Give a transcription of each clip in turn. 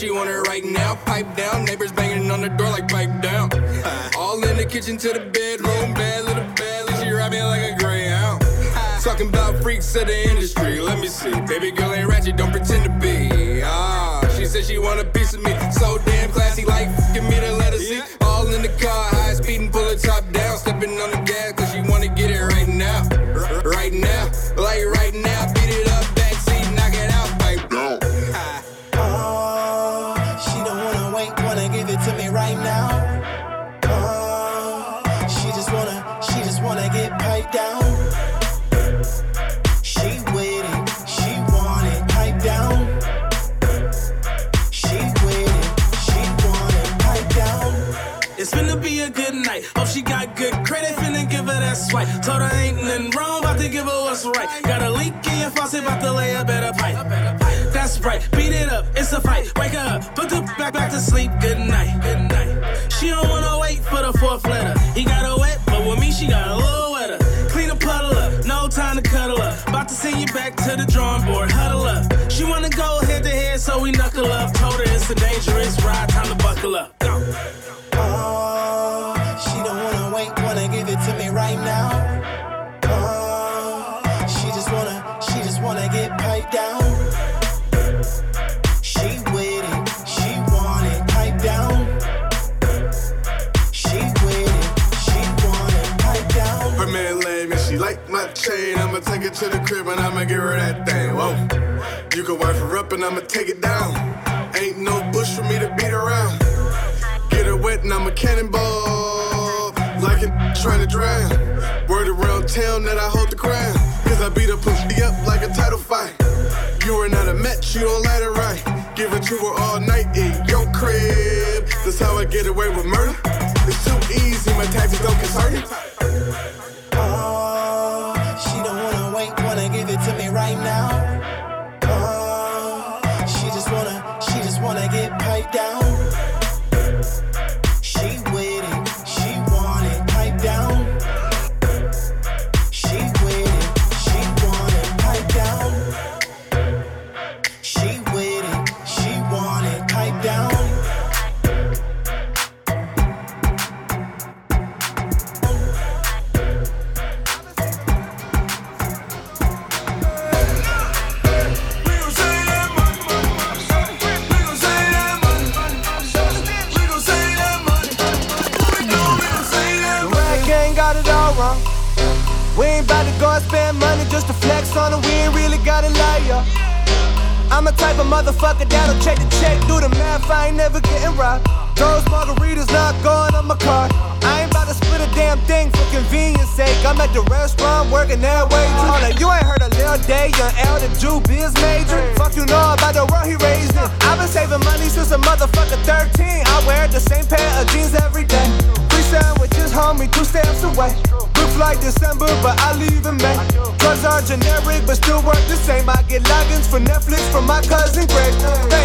she want it right now. Pipe down, neighbors banging on the door like pipe down. All in the kitchen to the bedroom, bad little bad, she ride me like a greyhound. Talking about freaks of the industry, let me see. Baby girl ain't ratchet, don't pretend to be. Ah, she said she want a piece of me, so damn classy, like give me the let her see. All in the car, she got good credit, finna give her that swipe. Told her ain't nothing wrong, about to give her what's right. Got a leak in your faucet, about to lay a better pipe. That's right, beat it up, it's a fight. Wake her up, put the back back to sleep. Good night, good night. She don't wanna wait for the fourth letter. He got her wet, but with me she got a little wetter. Clean a puddle up, no time to cuddle up. About to send you back to the drawing board, huddle up. She wanna go head to head, so we knuckle up. Told her it's a dangerous ride, give it to me right now. Oh, she just wanna, she just wanna get piped down. She with it, she want it piped down. She with it, she want it piped down. Her man lame and she like my chain. I'ma take it to the crib and I'ma give her that thing. Whoa. You can wipe her up and I'ma take it down. Ain't no bush for me to beat around. Get her wet and I'm a cannonball. Trying to drown. Word around town that I hold the crown. Cause I beat her pussy up like a title fight. You are not a match, you don't let it right. Give it to her all night in your crib. That's how I get away with murder. And spend money just to flex on it. We ain't really got a liar. I'm a type of motherfucker that'll check the check, do the math. I ain't never getting robbed. Those margaritas not going on my card. I ain't about to split a damn thing for convenience sake. I'm at the restaurant working that way. Hold up, you ain't heard a Lil Day, young L, the Jew biz major. Fuck you know about the world he raised in. I've been saving money since a motherfucker 13. I wear the same pair of jeans every day. Free sandwiches, homie, two steps away. Looks like December, but I leave in May. Drugs are generic, but still work the same. I get logins for Netflix from my cousin Greg.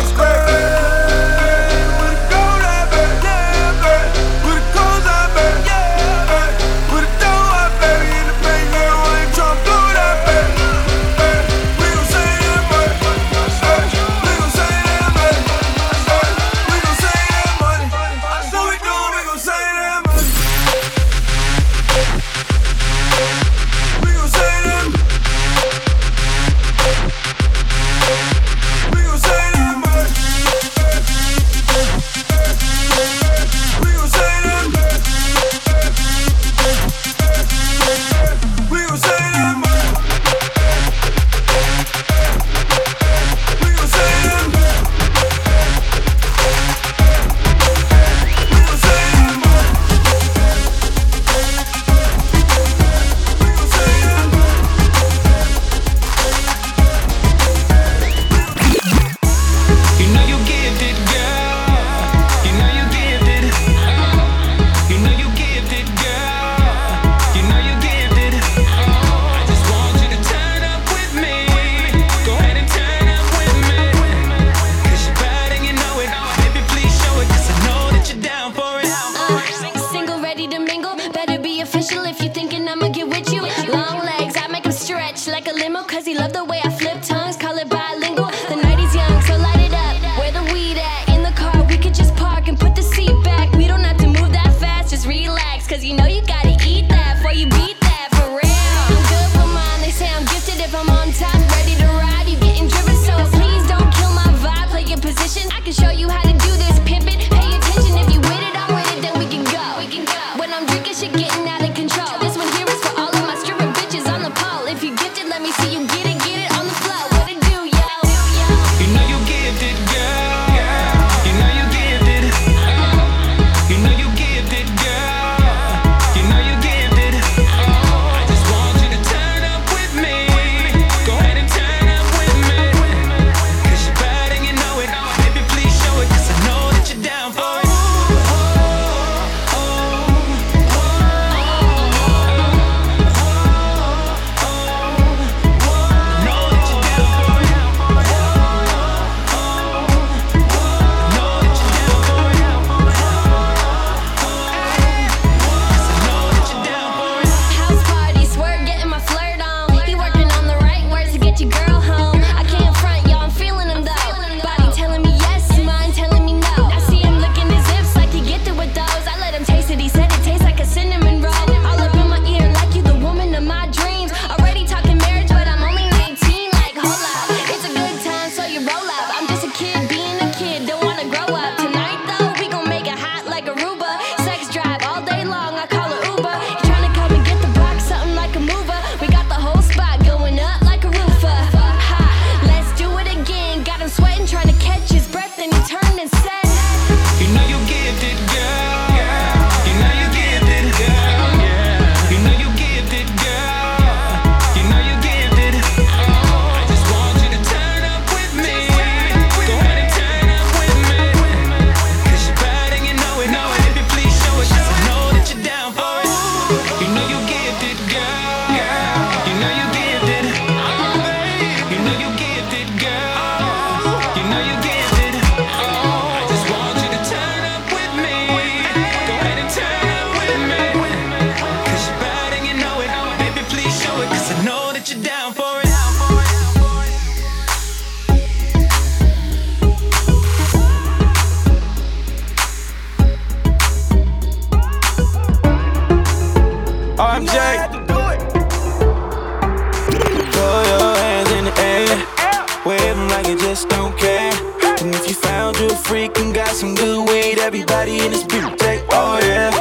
good freak and got some good weed. Everybody in this bitch, take oh yeah.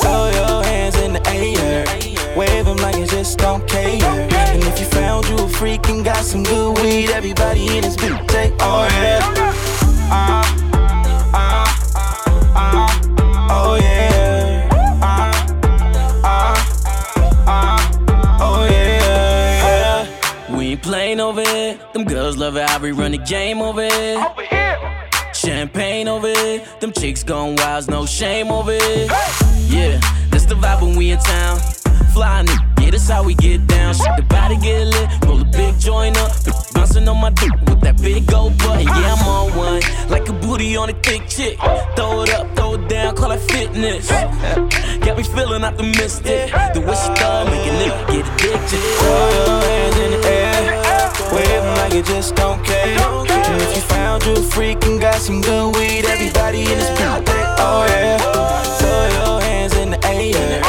Throw your hands in the air, wave them like you just don't care. And if you found you a freak and got some good weed, everybody in this bitch, take oh yeah. Ah, uh, ah, uh, ah, uh, oh. Playing over here, them girls love it. How we run the game over here. Over here. Champagne over here. Them chicks gone wild, no shame over here. Yeah, that's the vibe when we in town. Flying it, yeah, that's how we get down. Shit, the body get lit, roll a big joint up. Bouncing on my dick with that big gold button. Yeah, I'm on one. Like a booty on a thick chick. Throw it up, throw it down, call it fitness. Got me feeling optimistic. The way she throw, make a nigga get addicted. Throw your hands in the air, wave like you just don't care. If you you a freak and got some good weed, everybody in this bitch, oh yeah. Throw your hands in the air,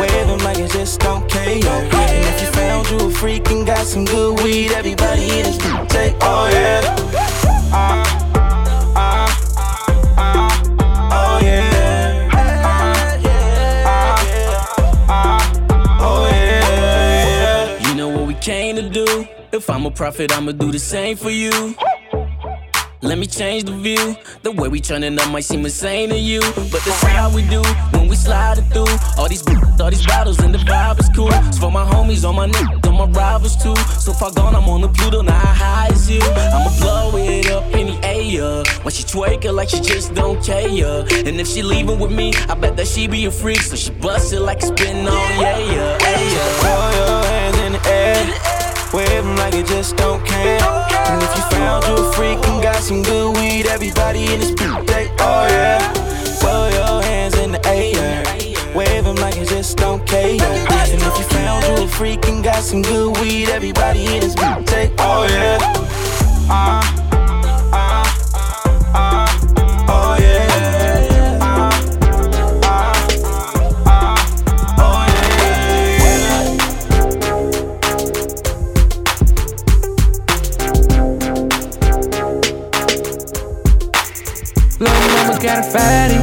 wave them like you just don't care. And if you found you a freak and got some good weed, everybody in this bitch, oh yeah. Yeah. Yeah. You know what we came to do? If I'm a prophet, I'ma do the same for you. Let me change the view. The way we turning up might seem insane to you, but that's how we do when we slide it through. All these all these bottles and the vibe is cool. It's for my homies, all my niggas, all my rivals too. So far gone, I'm on the Pluto, not high as you. I'ma blow it up in the air. When she twerking like she just don't care. And if she leaving with me, I bet that she be a freak. So she bust it like a spin on, yeah, yeah, yeah. Throw them like you just don't care. And if you found you a freak and got some good weed, everybody in this bitch, they, oh yeah. Throw your hands in the air, wave like you just don't care. And if you found you a freak and got some good weed, everybody in this bitch, they, oh yeah. Ah, fatty.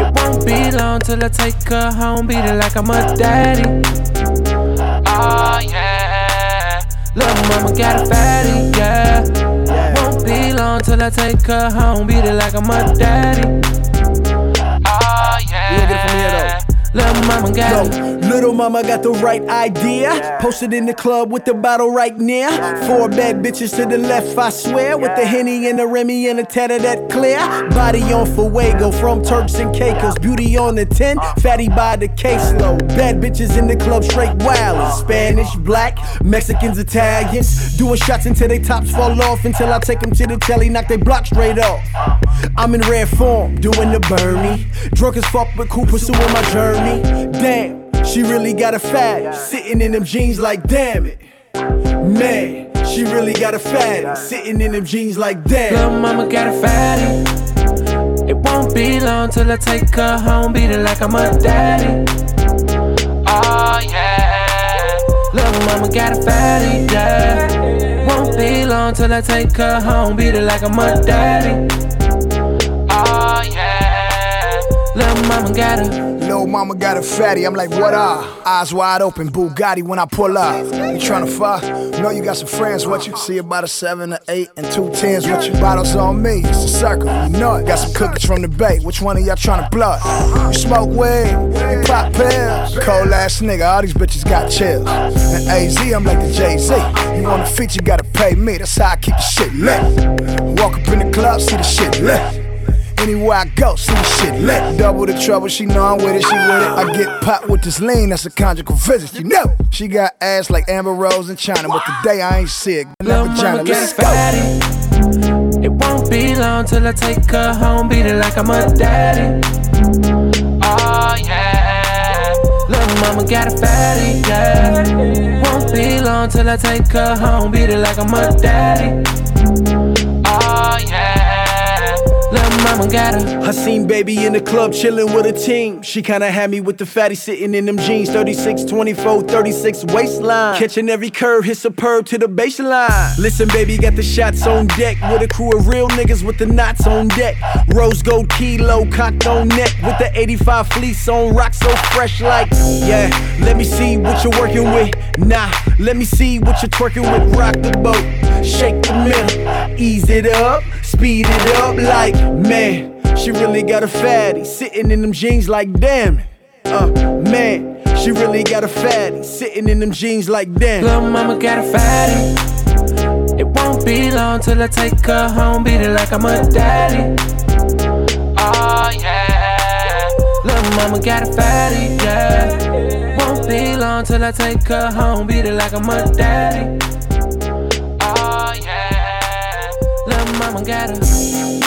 It won't be long till I take her home, beat it like I'm a daddy. Oh yeah. Little mama got a fatty, yeah. Won't be long till I take her home, beat it like I'm a daddy. Oh yeah. We get it from here, though. Little mama got it. Little mama got the right idea. Posted in the club with the bottle right near. Four bad bitches to the left, I swear. With the Henny and the Remy and the Tedder that clear. Body on Fuego from Turks and Caicos. Beauty on the 10, uh-huh. fatty by the caseload. Bad bitches in the club, straight wild. Uh-huh. Spanish, black, Mexicans, Italians. Doing shots until they tops fall off. Until I take them to the telly, knock they block straight off. I'm in rare form, doing the Bernie. Drunk as fuck, but cool, pursuing my journey. Damn, she really got a fat. Sitting in them jeans like damn it. Man, she really got a fat. Sitting in them jeans like damn. Little mama got a fatty. It won't be long till I take her home, beat it like I'm a daddy. Oh yeah. Little mama got a fatty, yeah. Won't be long till I take her home, beat it like I'm a daddy. Oh yeah. Little mama got a Little mama got a fatty, I'm like, what up? Eyes wide open, Bugatti when I pull up. You tryna fuck? Know you got some friends What you. See about a seven, or eight, and two tens What you. Bottles on me, it's a circle, you know it. Got some cookies from the bay, which one of y'all tryna blood? You smoke weed, you pop pills. Cold ass nigga, all these bitches got chills. And AZ, I'm like the Jay Z. You want a feature, gotta pay me, that's how I keep the shit lit. Walk up in the club, see the shit lit. Anywhere I go, see shit lit. Double the trouble, she know I'm with it, she with it. I get popped with this lean, that's a conjugal visit, you know. She got ass like Amber Rose in China, but today I ain't sick. Never China, let's go. fatty. It won't be long till I take her home, beat it like I'm a daddy. Oh yeah. Little mama got a fatty, yeah. Won't be long till I take her home, beat it like I'm a daddy. Little mama got a I seen baby in the club chillin' with a team. She kinda had me with the fatty sitting in them jeans. 36, 24, 36 waistline. Catching every curve, hit superb to the baseline. Listen, baby, got the shots on deck. With a crew of real niggas with the knots on deck. Rose gold kilo cocked on neck. With the 85 fleece on rock so fresh like. Yeah, let me see what you're working with. Nah, let me see what you're twerking with. Rock the boat, shake the middle, ease it up, speed it up like man. She really got a fatty sitting in them jeans like damn. Uh, man, she really got a fatty sitting in them jeans like damn. Little mama got a fatty. It won't be long till I take her home, beat it like I'm a daddy. Oh yeah, little mama got a fatty, yeah. Won't be long till I take her home, beat it like I'm a daddy. Mama got a.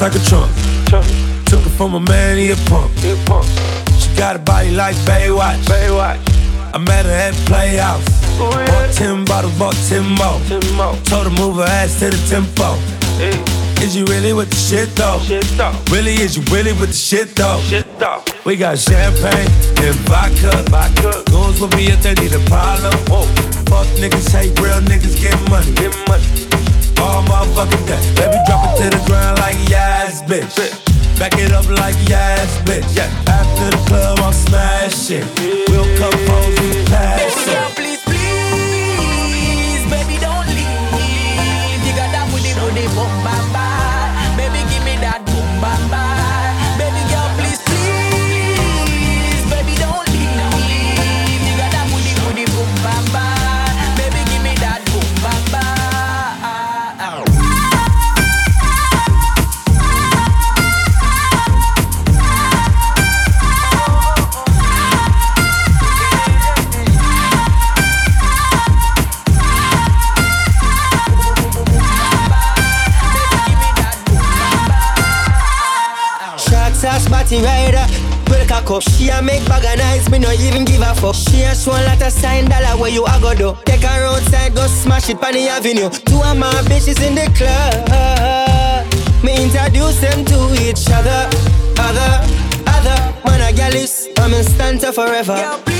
like a trunk. Took it from a man, he a punk. She got a body like Baywatch. Baywatch. I met her at Playhouse. Bought 10 bottles, bought 10 more. Told her move her ass to the tempo. Is you really with the shit though? shit though? Really, is you really with the shit though? Shit though. We got champagne and vodka. vodka. Goons will be if they need a problem. Fuck niggas, hate real niggas, get money. Get money all motherfucking day. Baby, drop it to the ground like yes, bitch. Back it up like yes, bitch. Yeah. After the club, I'm smashing. We'll come home, we pass it. Please, please, baby, don't leave. You got that booty, booty, boom, what you a go do? Take her outside, go smash it on the avenue. Two of my bitches in the club. Me introduce them to each other, other, other. Man, I gal is, I'm in stanza forever.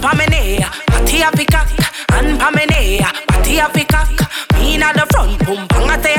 pamenea, pa me neck. And pa me neck. Patty. Me the front, boom bang a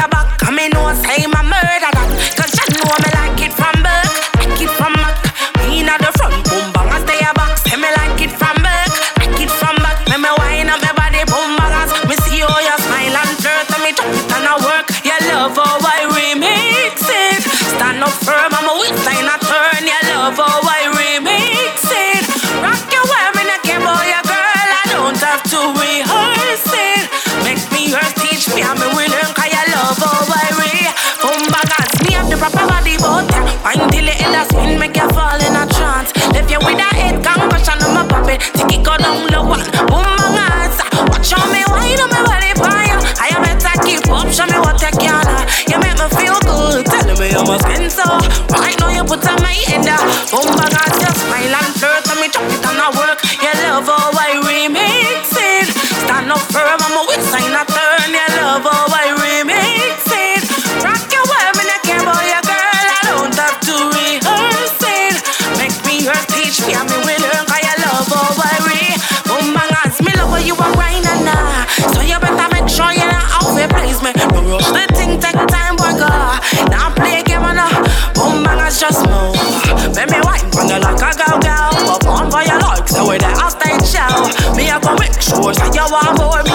Yo, I'm more.